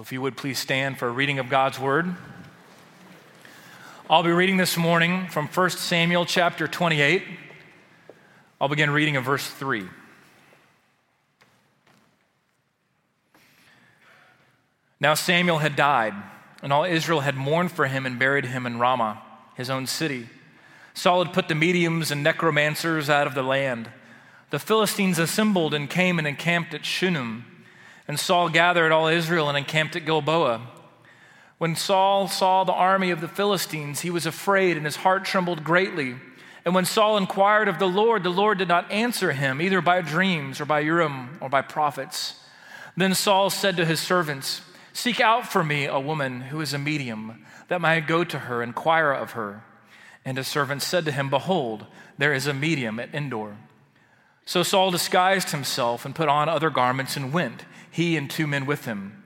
So if you would please stand for a reading of God's word. I'll be reading this morning from 1 Samuel chapter 28. I'll begin reading in verse 3. Now Samuel had died, and all Israel had mourned for him and buried him in Ramah, his own city. Saul had put the mediums and necromancers out of the land. The Philistines assembled and came and encamped at Shunem. And Saul gathered all Israel and encamped at Gilboa. When Saul saw the army of the Philistines, he was afraid and his heart trembled greatly. And when Saul inquired of the Lord, the Lord did not answer him, either by dreams or by Urim or by prophets. Then Saul said to his servants, Seek out for me a woman who is a medium, that I may go to her, inquire of her. And his servants said to him, Behold, there is a medium at Endor. So Saul disguised himself and put on other garments and went, he and two men with him.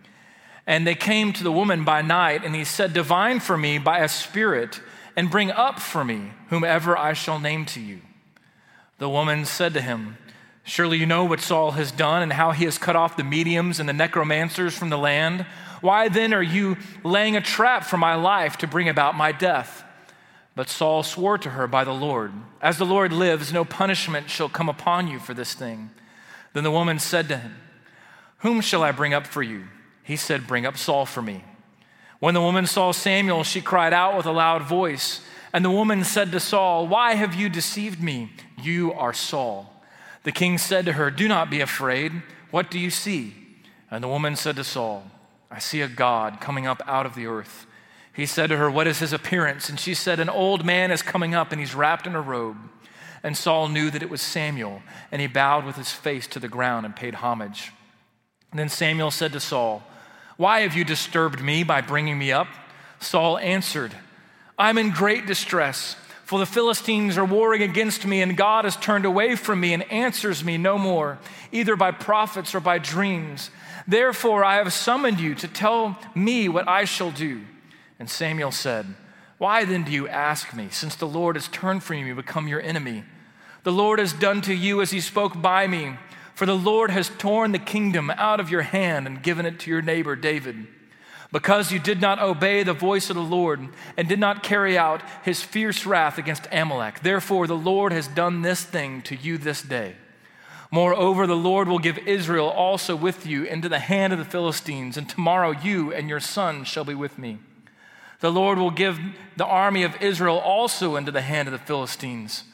And they came to the woman by night, and he said, Divine for me by a spirit, and bring up for me whomever I shall name to you. The woman said to him, Surely you know what Saul has done and how he has cut off the mediums and the necromancers from the land. Why then are you laying a trap for my life to bring about my death? But Saul swore to her by the Lord, As the Lord lives, no punishment shall come upon you for this thing. Then the woman said to him, Whom shall I bring up for you? He said, Bring up Saul for me. When the woman saw Samuel, she cried out with a loud voice. And the woman said to Saul, Why have you deceived me? You are Saul. The king said to her, Do not be afraid. What do you see? And the woman said to Saul, I see a God coming up out of the earth. He said to her, What is his appearance? And she said, An old man is coming up, and he's wrapped in a robe. And Saul knew that it was Samuel, and he bowed with his face to the ground and paid homage. And then Samuel said to Saul, Why have you disturbed me by bringing me up? Saul answered, I'm in great distress. For the Philistines are warring against me, and God has turned away from me and answers me no more, either by prophets or by dreams. Therefore, I have summoned you to tell me what I shall do. And Samuel said, Why then do you ask me, since the Lord has turned from you and become your enemy? The Lord has done to you as he spoke by me, for the Lord has torn the kingdom out of your hand and given it to your neighbor David because you did not obey the voice of the Lord and did not carry out his fierce wrath against Amalek. Therefore, the Lord has done this thing to you this day. Moreover, the Lord will give Israel also with you into the hand of the Philistines, and tomorrow you and your son shall be with me. The Lord will give the army of Israel also into the hand of the Philistines.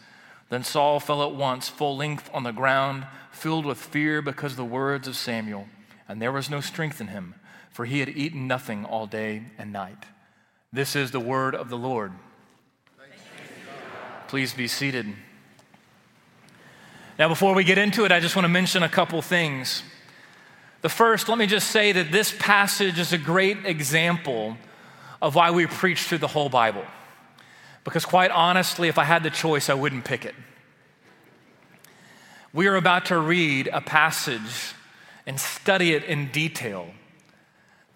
Then Saul fell at once, full length on the ground, filled with fear because of the words of Samuel, and there was no strength in him for he had eaten nothing all day and night. This is the word of the Lord. Please be seated. Now, before we get into it, I just want to mention a couple things. The first, let me just say that this passage is a great example of why we preach through the whole Bible. Because, quite honestly, if I had the choice, I wouldn't pick it. We are about to read a passage and study it in detail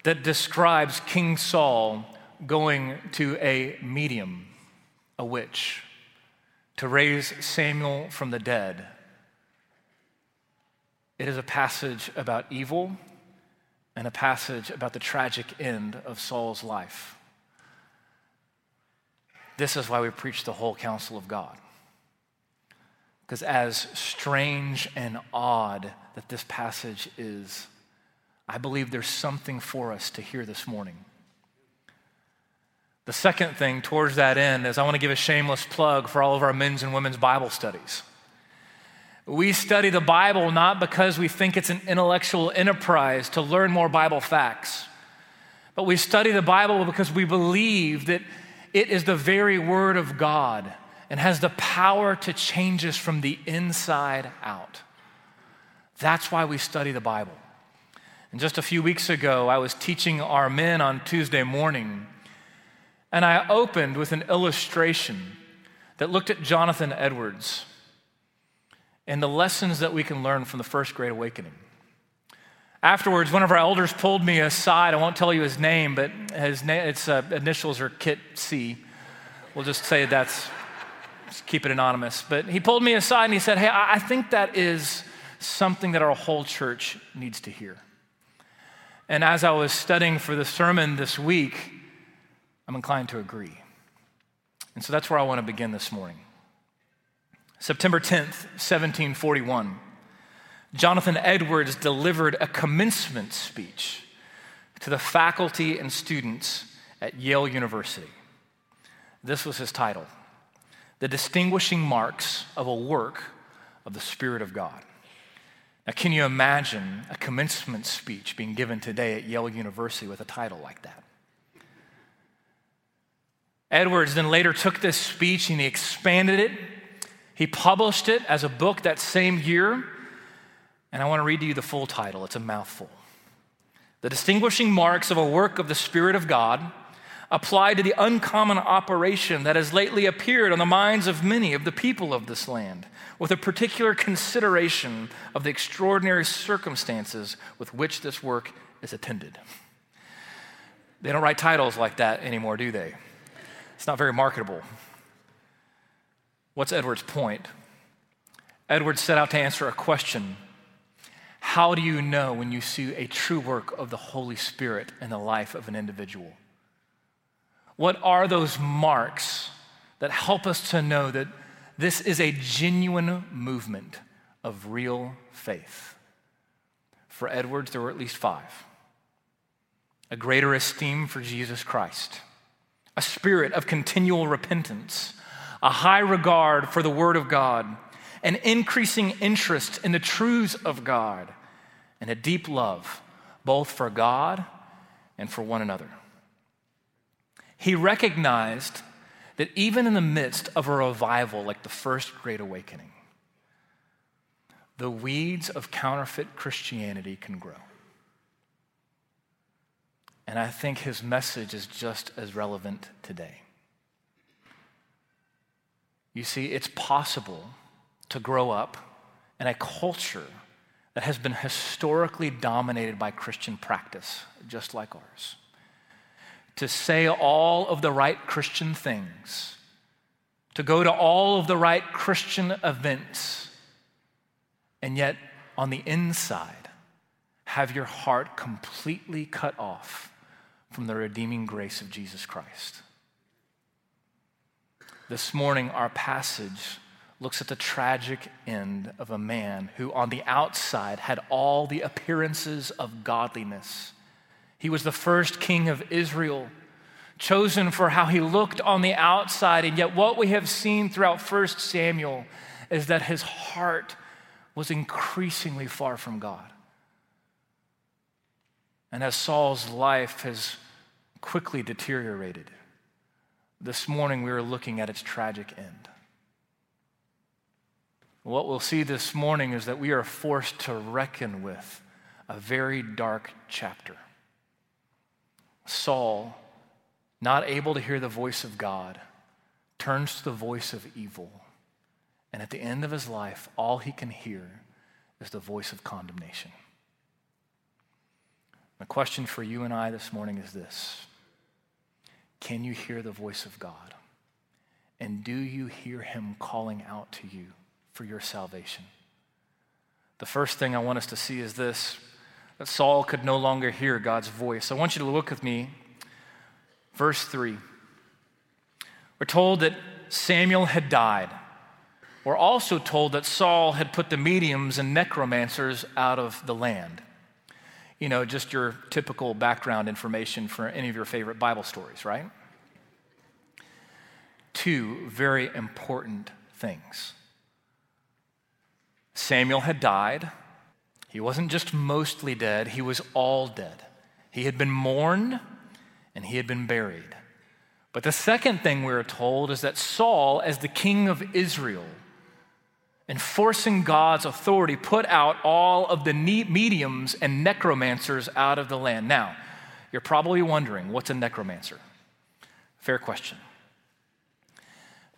that describes King Saul going to a medium, a witch, to raise Samuel from the dead. It is a passage about evil and a passage about the tragic end of Saul's life. This is why we preach the whole counsel of God. Because, as strange and odd that this passage is, I believe there's something for us to hear this morning. The second thing towards that end is I want to give a shameless plug for all of our men's and women's Bible studies. We study the Bible not because we think it's an intellectual enterprise to learn more Bible facts, but we study the Bible because we believe that it is the very Word of God and has the power to change us from the inside out. That's why we study the Bible. And just a few weeks ago, I was teaching our men on Tuesday morning, and I opened with an illustration that looked at Jonathan Edwards and the lessons that we can learn from the first Great Awakening. Afterwards, one of our elders pulled me aside. I won't tell you his name, but his na- its uh, initials are Kit C. We'll just say that's, just keep it anonymous. But he pulled me aside and he said, Hey, I think that is something that our whole church needs to hear. And as I was studying for the sermon this week, I'm inclined to agree. And so that's where I want to begin this morning. September 10th, 1741, Jonathan Edwards delivered a commencement speech to the faculty and students at Yale University. This was his title The Distinguishing Marks of a Work of the Spirit of God. Now, can you imagine a commencement speech being given today at Yale University with a title like that? Edwards then later took this speech and he expanded it. He published it as a book that same year. And I want to read to you the full title. It's a mouthful. The distinguishing marks of a work of the Spirit of God applied to the uncommon operation that has lately appeared on the minds of many of the people of this land, with a particular consideration of the extraordinary circumstances with which this work is attended. They don't write titles like that anymore, do they? It's not very marketable. What's Edwards' point? Edward set out to answer a question How do you know when you see a true work of the Holy Spirit in the life of an individual? What are those marks that help us to know that this is a genuine movement of real faith? For Edwards, there were at least five a greater esteem for Jesus Christ, a spirit of continual repentance, a high regard for the Word of God, an increasing interest in the truths of God, and a deep love both for God and for one another. He recognized that even in the midst of a revival like the First Great Awakening, the weeds of counterfeit Christianity can grow. And I think his message is just as relevant today. You see, it's possible to grow up in a culture that has been historically dominated by Christian practice, just like ours to say all of the right Christian things, to go to all of the right Christian events, and yet on the inside, have your heart completely cut off from the redeeming grace of Jesus Christ. This morning, our passage looks at the tragic end of a man who, on the outside, had all the appearances of godliness he was the first king of Israel, chosen for how he looked on the outside. And yet, what we have seen throughout 1 Samuel is that his heart was increasingly far from God. And as Saul's life has quickly deteriorated, this morning we are looking at its tragic end. What we'll see this morning is that we are forced to reckon with a very dark chapter. Saul, not able to hear the voice of God, turns to the voice of evil. And at the end of his life, all he can hear is the voice of condemnation. The question for you and I this morning is this Can you hear the voice of God? And do you hear him calling out to you for your salvation? The first thing I want us to see is this that Saul could no longer hear God's voice. I want you to look with me, verse 3. We're told that Samuel had died. We're also told that Saul had put the mediums and necromancers out of the land. You know, just your typical background information for any of your favorite Bible stories, right? Two very important things. Samuel had died he wasn't just mostly dead, he was all dead. He had been mourned and he had been buried. But the second thing we are told is that Saul, as the king of Israel, enforcing God's authority, put out all of the mediums and necromancers out of the land. Now, you're probably wondering what's a necromancer? Fair question.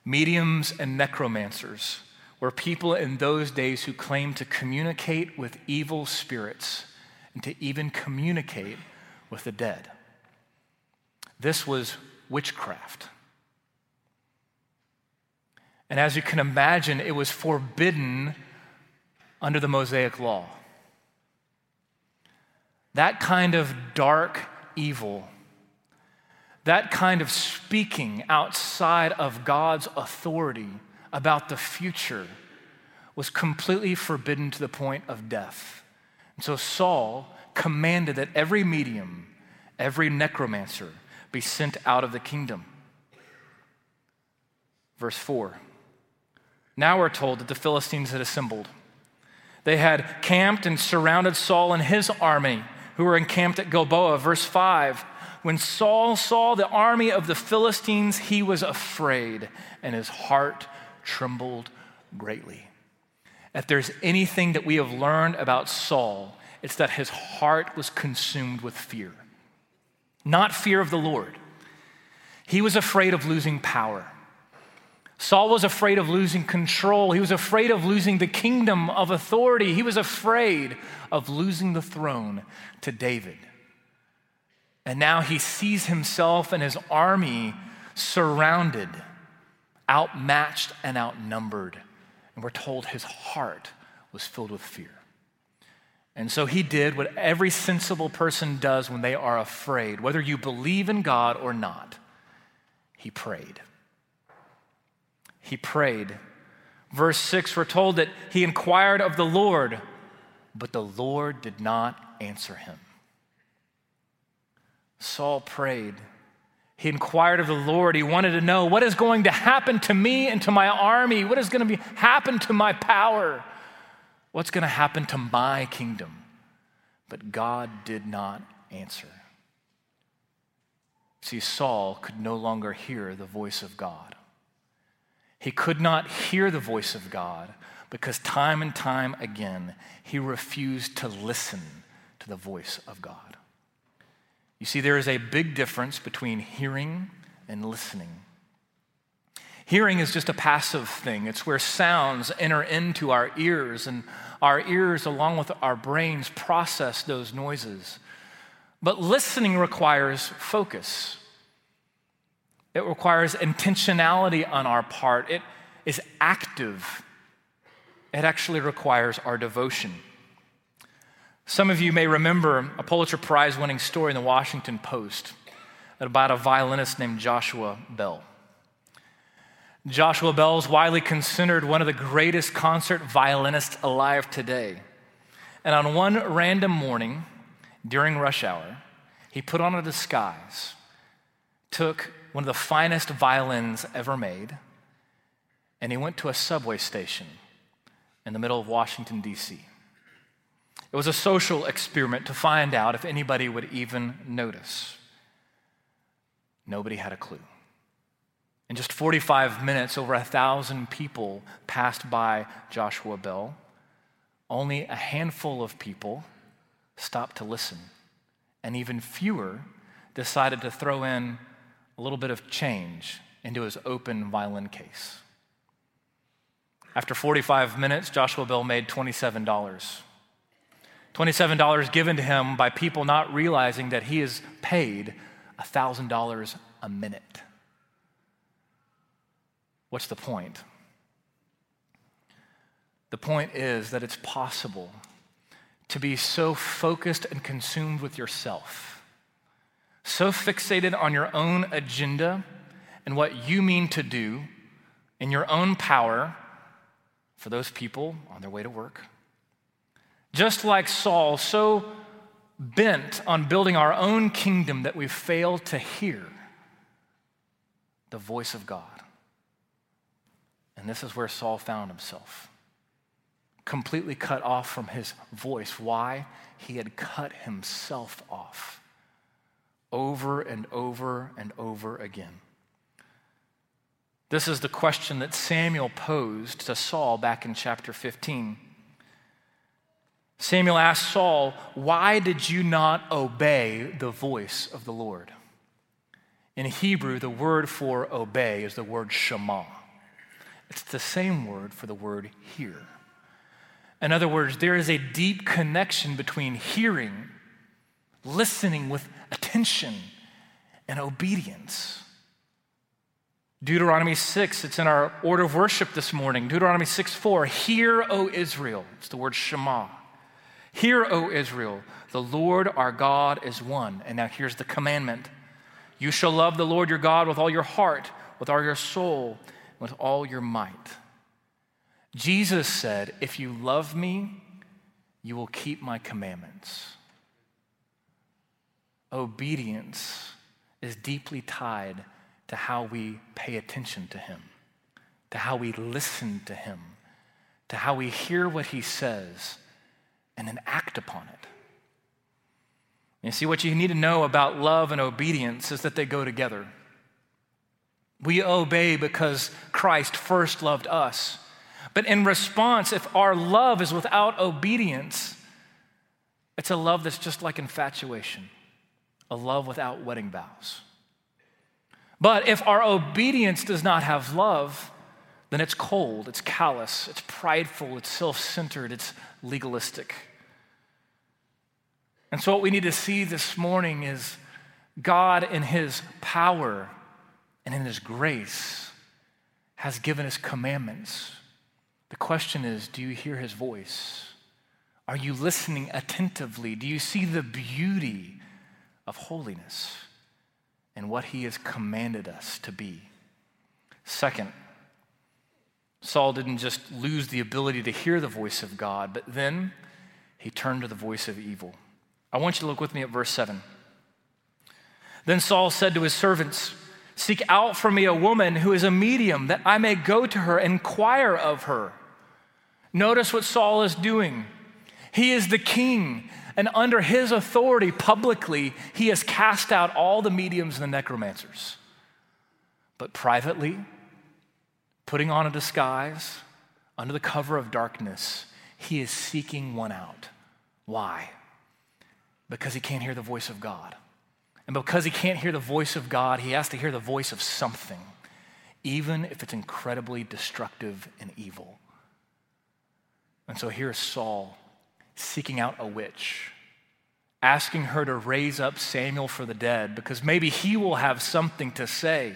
Mediums and necromancers were people in those days who claimed to communicate with evil spirits and to even communicate with the dead. This was witchcraft. And as you can imagine, it was forbidden under the Mosaic law. that kind of dark evil, that kind of speaking outside of God's authority about the future was completely forbidden to the point of death. And so Saul commanded that every medium, every necromancer be sent out of the kingdom. Verse 4. Now we're told that the Philistines had assembled. They had camped and surrounded Saul and his army, who were encamped at Gilboa. Verse 5 When Saul saw the army of the Philistines, he was afraid, and his heart trembled greatly. If there's anything that we have learned about Saul, it's that his heart was consumed with fear. Not fear of the Lord. He was afraid of losing power. Saul was afraid of losing control. He was afraid of losing the kingdom of authority. He was afraid of losing the throne to David. And now he sees himself and his army surrounded, outmatched, and outnumbered. And we're told his heart was filled with fear. And so he did what every sensible person does when they are afraid, whether you believe in God or not. He prayed he prayed. Verse 6, we're told that he inquired of the Lord, but the Lord did not answer him. Saul prayed. He inquired of the Lord. He wanted to know what is going to happen to me and to my army? What is going to be, happen to my power? What's going to happen to my kingdom? But God did not answer. See, Saul could no longer hear the voice of God. He could not hear the voice of God because time and time again he refused to listen to the voice of God. You see, there is a big difference between hearing and listening. Hearing is just a passive thing, it's where sounds enter into our ears, and our ears, along with our brains, process those noises. But listening requires focus. It requires intentionality on our part. It is active. It actually requires our devotion. Some of you may remember a Pulitzer Prize winning story in the Washington Post about a violinist named Joshua Bell. Joshua Bell is widely considered one of the greatest concert violinists alive today. And on one random morning during rush hour, he put on a disguise, took one of the finest violins ever made, and he went to a subway station in the middle of Washington, D.C. It was a social experiment to find out if anybody would even notice. Nobody had a clue. In just 45 minutes, over a thousand people passed by Joshua Bell. Only a handful of people stopped to listen, and even fewer decided to throw in a little bit of change into his open violin case. After 45 minutes, Joshua Bell made $27. $27 given to him by people not realizing that he is paid $1,000 a minute. What's the point? The point is that it's possible to be so focused and consumed with yourself so fixated on your own agenda and what you mean to do in your own power for those people on their way to work. Just like Saul, so bent on building our own kingdom that we fail to hear the voice of God. And this is where Saul found himself completely cut off from his voice. Why? He had cut himself off over and over and over again. This is the question that Samuel posed to Saul back in chapter 15. Samuel asked Saul, Why did you not obey the voice of the Lord? In Hebrew, the word for obey is the word shema. It's the same word for the word hear. In other words, there is a deep connection between hearing, listening with attention and obedience. Deuteronomy 6, it's in our order of worship this morning. Deuteronomy 6 4, Hear, O Israel. It's the word Shema. Hear, O Israel, the Lord our God is one. And now here's the commandment You shall love the Lord your God with all your heart, with all your soul, with all your might. Jesus said, If you love me, you will keep my commandments. Obedience is deeply tied to how we pay attention to him, to how we listen to him, to how we hear what he says and then act upon it. You see, what you need to know about love and obedience is that they go together. We obey because Christ first loved us. But in response, if our love is without obedience, it's a love that's just like infatuation, a love without wedding vows. But if our obedience does not have love, then it's cold, it's callous, it's prideful, it's self centered, it's legalistic. And so, what we need to see this morning is God, in His power and in His grace, has given us commandments. The question is do you hear His voice? Are you listening attentively? Do you see the beauty of holiness and what He has commanded us to be? Second, Saul didn't just lose the ability to hear the voice of God, but then he turned to the voice of evil. I want you to look with me at verse 7. Then Saul said to his servants, Seek out for me a woman who is a medium, that I may go to her and inquire of her. Notice what Saul is doing. He is the king, and under his authority, publicly, he has cast out all the mediums and the necromancers. But privately, putting on a disguise, under the cover of darkness, he is seeking one out. Why? Because he can't hear the voice of God. And because he can't hear the voice of God, he has to hear the voice of something, even if it's incredibly destructive and evil. And so here's Saul seeking out a witch, asking her to raise up Samuel for the dead because maybe he will have something to say.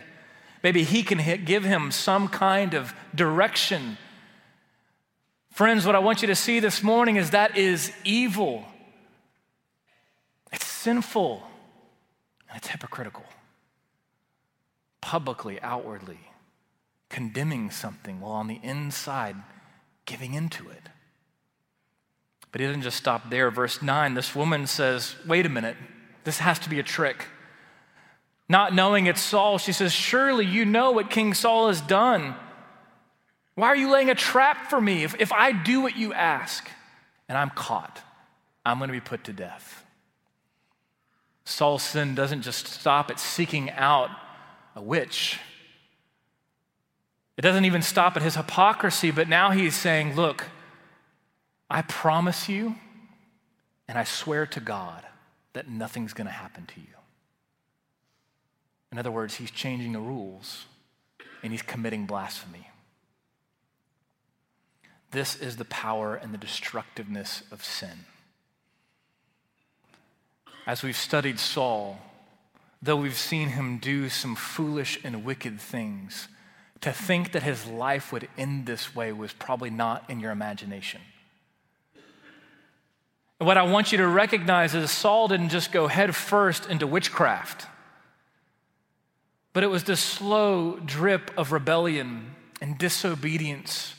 Maybe he can hit, give him some kind of direction. Friends, what I want you to see this morning is that is evil. It's sinful and it's hypocritical. Publicly, outwardly, condemning something while on the inside giving into it. But he didn't just stop there. Verse 9, this woman says, Wait a minute, this has to be a trick. Not knowing it's Saul, she says, Surely you know what King Saul has done. Why are you laying a trap for me? If, if I do what you ask and I'm caught, I'm going to be put to death. Saul's sin doesn't just stop at seeking out a witch. It doesn't even stop at his hypocrisy, but now he's saying, Look, I promise you, and I swear to God that nothing's going to happen to you. In other words, he's changing the rules and he's committing blasphemy. This is the power and the destructiveness of sin. As we've studied Saul, though we've seen him do some foolish and wicked things, to think that his life would end this way was probably not in your imagination. And what I want you to recognize is Saul didn't just go headfirst into witchcraft. But it was the slow drip of rebellion and disobedience,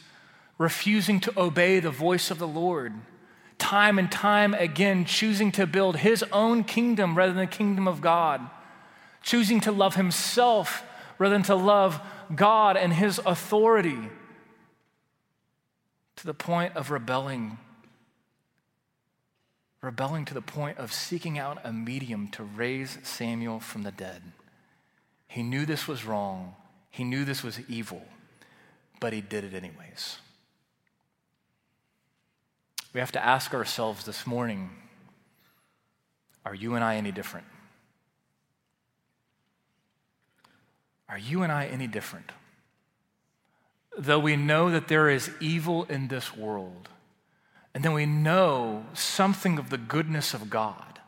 refusing to obey the voice of the Lord, time and time again choosing to build his own kingdom rather than the kingdom of God, choosing to love himself rather than to love God and his authority, to the point of rebelling. Rebelling to the point of seeking out a medium to raise Samuel from the dead. He knew this was wrong, he knew this was evil, but he did it anyways. We have to ask ourselves this morning are you and I any different? Are you and I any different? Though we know that there is evil in this world, and then we know something of the goodness of God,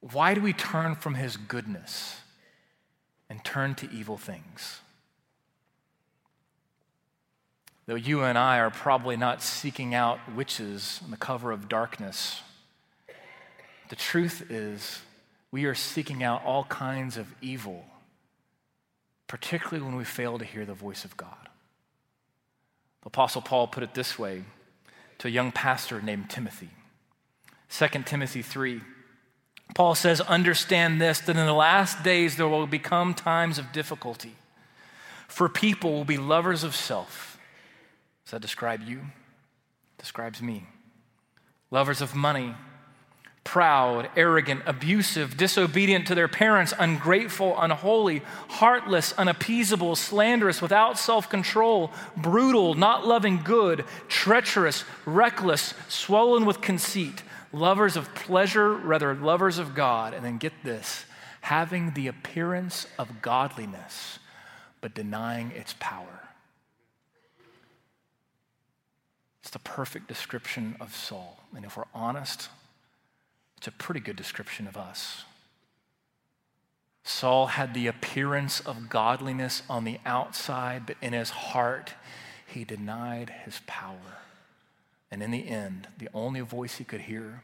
why do we turn from His goodness? and turn to evil things. Though you and I are probably not seeking out witches in the cover of darkness, the truth is we are seeking out all kinds of evil, particularly when we fail to hear the voice of God. The Apostle Paul put it this way to a young pastor named Timothy. 2 Timothy 3. Paul says, Understand this, that in the last days there will become times of difficulty. For people will be lovers of self does that describe you? Describes me. Lovers of money, proud, arrogant, abusive, disobedient to their parents, ungrateful, unholy, heartless, unappeasable, slanderous, without self control, brutal, not loving good, treacherous, reckless, swollen with conceit, lovers of pleasure rather lovers of God. And then get this having the appearance of godliness, but denying its power. It's the perfect description of Saul. And if we're honest, it's a pretty good description of us. Saul had the appearance of godliness on the outside, but in his heart, he denied his power. And in the end, the only voice he could hear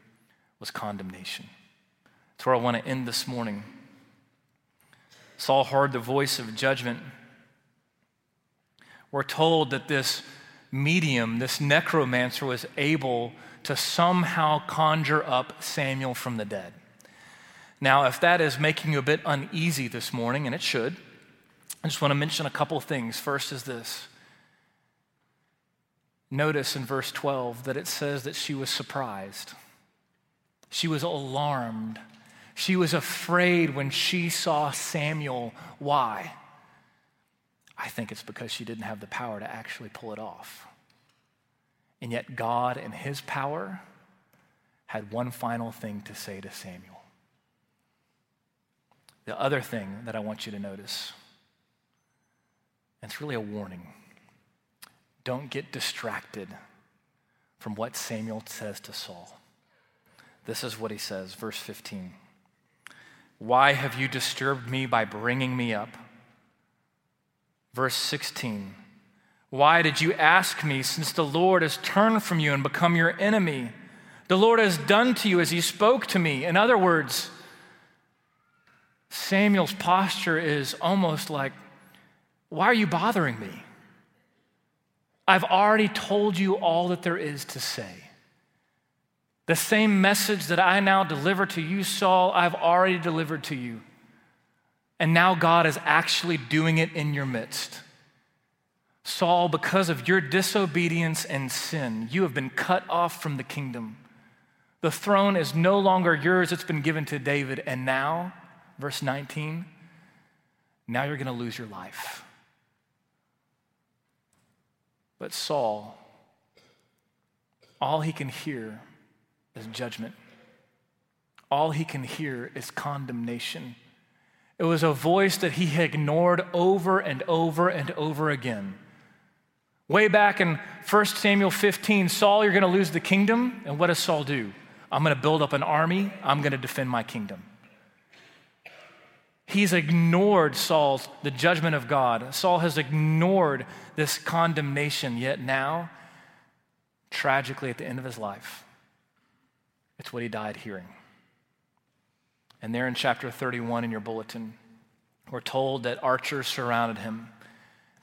was condemnation. That's where I want to end this morning. Saul heard the voice of judgment. We're told that this medium, this necromancer, was able to somehow conjure up Samuel from the dead. Now, if that is making you a bit uneasy this morning, and it should, I just want to mention a couple things. First is this. Notice in verse 12 that it says that she was surprised. She was alarmed. She was afraid when she saw Samuel. Why? I think it's because she didn't have the power to actually pull it off. And yet, God, in His power, had one final thing to say to Samuel. The other thing that I want you to notice, and it's really a warning don't get distracted from what Samuel says to Saul. This is what he says, verse 15. Why have you disturbed me by bringing me up? Verse 16 Why did you ask me, since the Lord has turned from you and become your enemy? The Lord has done to you as he spoke to me. In other words, Samuel's posture is almost like, Why are you bothering me? I've already told you all that there is to say. The same message that I now deliver to you, Saul, I've already delivered to you. And now God is actually doing it in your midst. Saul, because of your disobedience and sin, you have been cut off from the kingdom. The throne is no longer yours, it's been given to David. And now, verse 19, now you're going to lose your life. But Saul, all he can hear is judgment. All he can hear is condemnation. It was a voice that he had ignored over and over and over again. Way back in 1 Samuel 15, Saul, you're going to lose the kingdom. And what does Saul do? I'm going to build up an army, I'm going to defend my kingdom. He's ignored Saul's, the judgment of God. Saul has ignored this condemnation, yet now, tragically, at the end of his life, it's what he died hearing. And there in chapter 31 in your bulletin, we're told that archers surrounded him,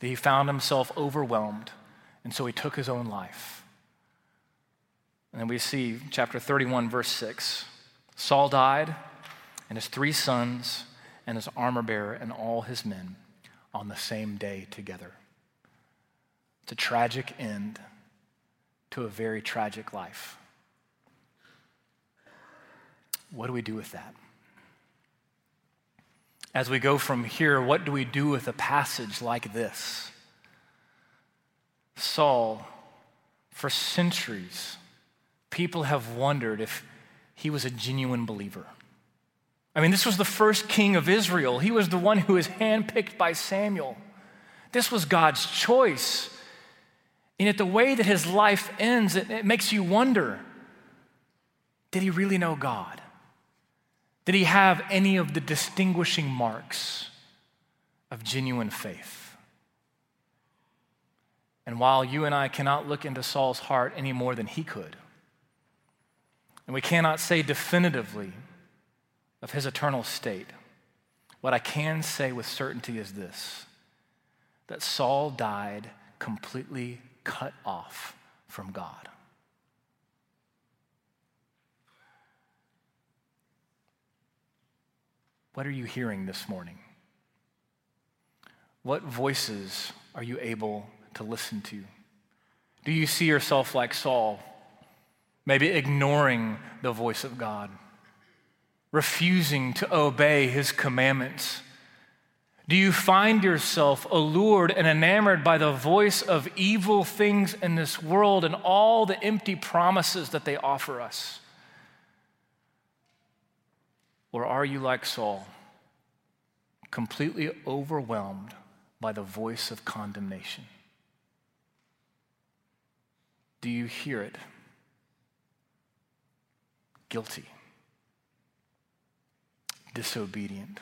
that he found himself overwhelmed, and so he took his own life. And then we see chapter 31, verse 6. Saul died, and his three sons, and his armor bearer, and all his men on the same day together. It's a tragic end to a very tragic life. What do we do with that? As we go from here, what do we do with a passage like this? Saul, for centuries, people have wondered if he was a genuine believer. I mean, this was the first king of Israel. He was the one who was handpicked by Samuel. This was God's choice. And yet, the way that his life ends, it, it makes you wonder did he really know God? Did he have any of the distinguishing marks of genuine faith? And while you and I cannot look into Saul's heart any more than he could, and we cannot say definitively of his eternal state, what I can say with certainty is this that Saul died completely cut off from God. What are you hearing this morning? What voices are you able to listen to? Do you see yourself like Saul, maybe ignoring the voice of God, refusing to obey his commandments? Do you find yourself allured and enamored by the voice of evil things in this world and all the empty promises that they offer us? Or are you like Saul, completely overwhelmed by the voice of condemnation? Do you hear it? Guilty, disobedient,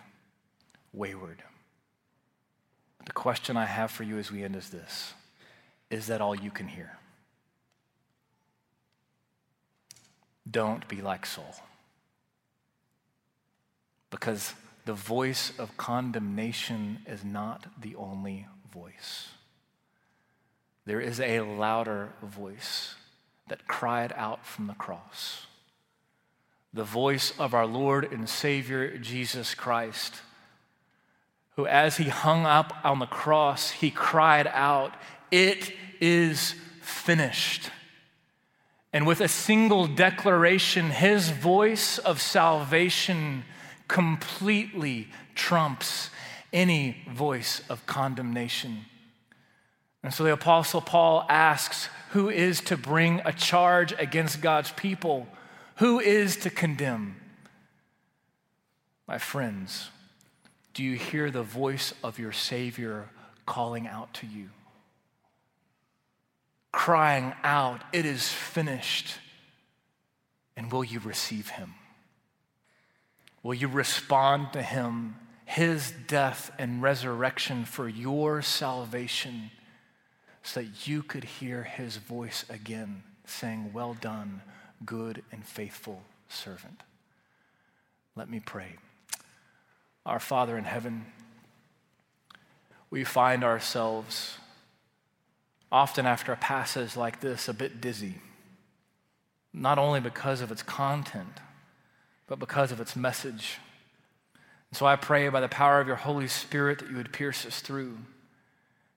wayward. The question I have for you as we end is this Is that all you can hear? Don't be like Saul. Because the voice of condemnation is not the only voice. There is a louder voice that cried out from the cross. The voice of our Lord and Savior Jesus Christ, who, as he hung up on the cross, he cried out, It is finished. And with a single declaration, his voice of salvation completely trumps any voice of condemnation. And so the Apostle Paul asks who is to bring a charge against God's people? Who is to condemn? My friends, do you hear the voice of your Savior calling out to you? Crying out, It is finished. And will you receive him? Will you respond to him, his death and resurrection for your salvation, so that you could hear his voice again saying, Well done, good and faithful servant? Let me pray. Our Father in heaven, we find ourselves often after a passage like this a bit dizzy, not only because of its content but because of its message. And so I pray by the power of your Holy Spirit that you would pierce us through.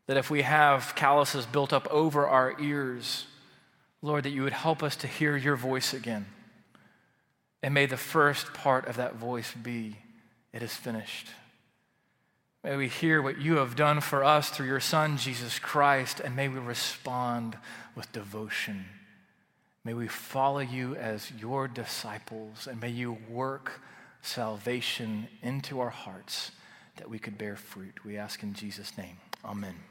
That if we have calluses built up over our ears, Lord, that you would help us to hear your voice again. And may the first part of that voice be, It is finished. May we hear what you have done for us through your Son, Jesus Christ, and may we respond with devotion May we follow you as your disciples, and may you work salvation into our hearts that we could bear fruit. We ask in Jesus' name. Amen.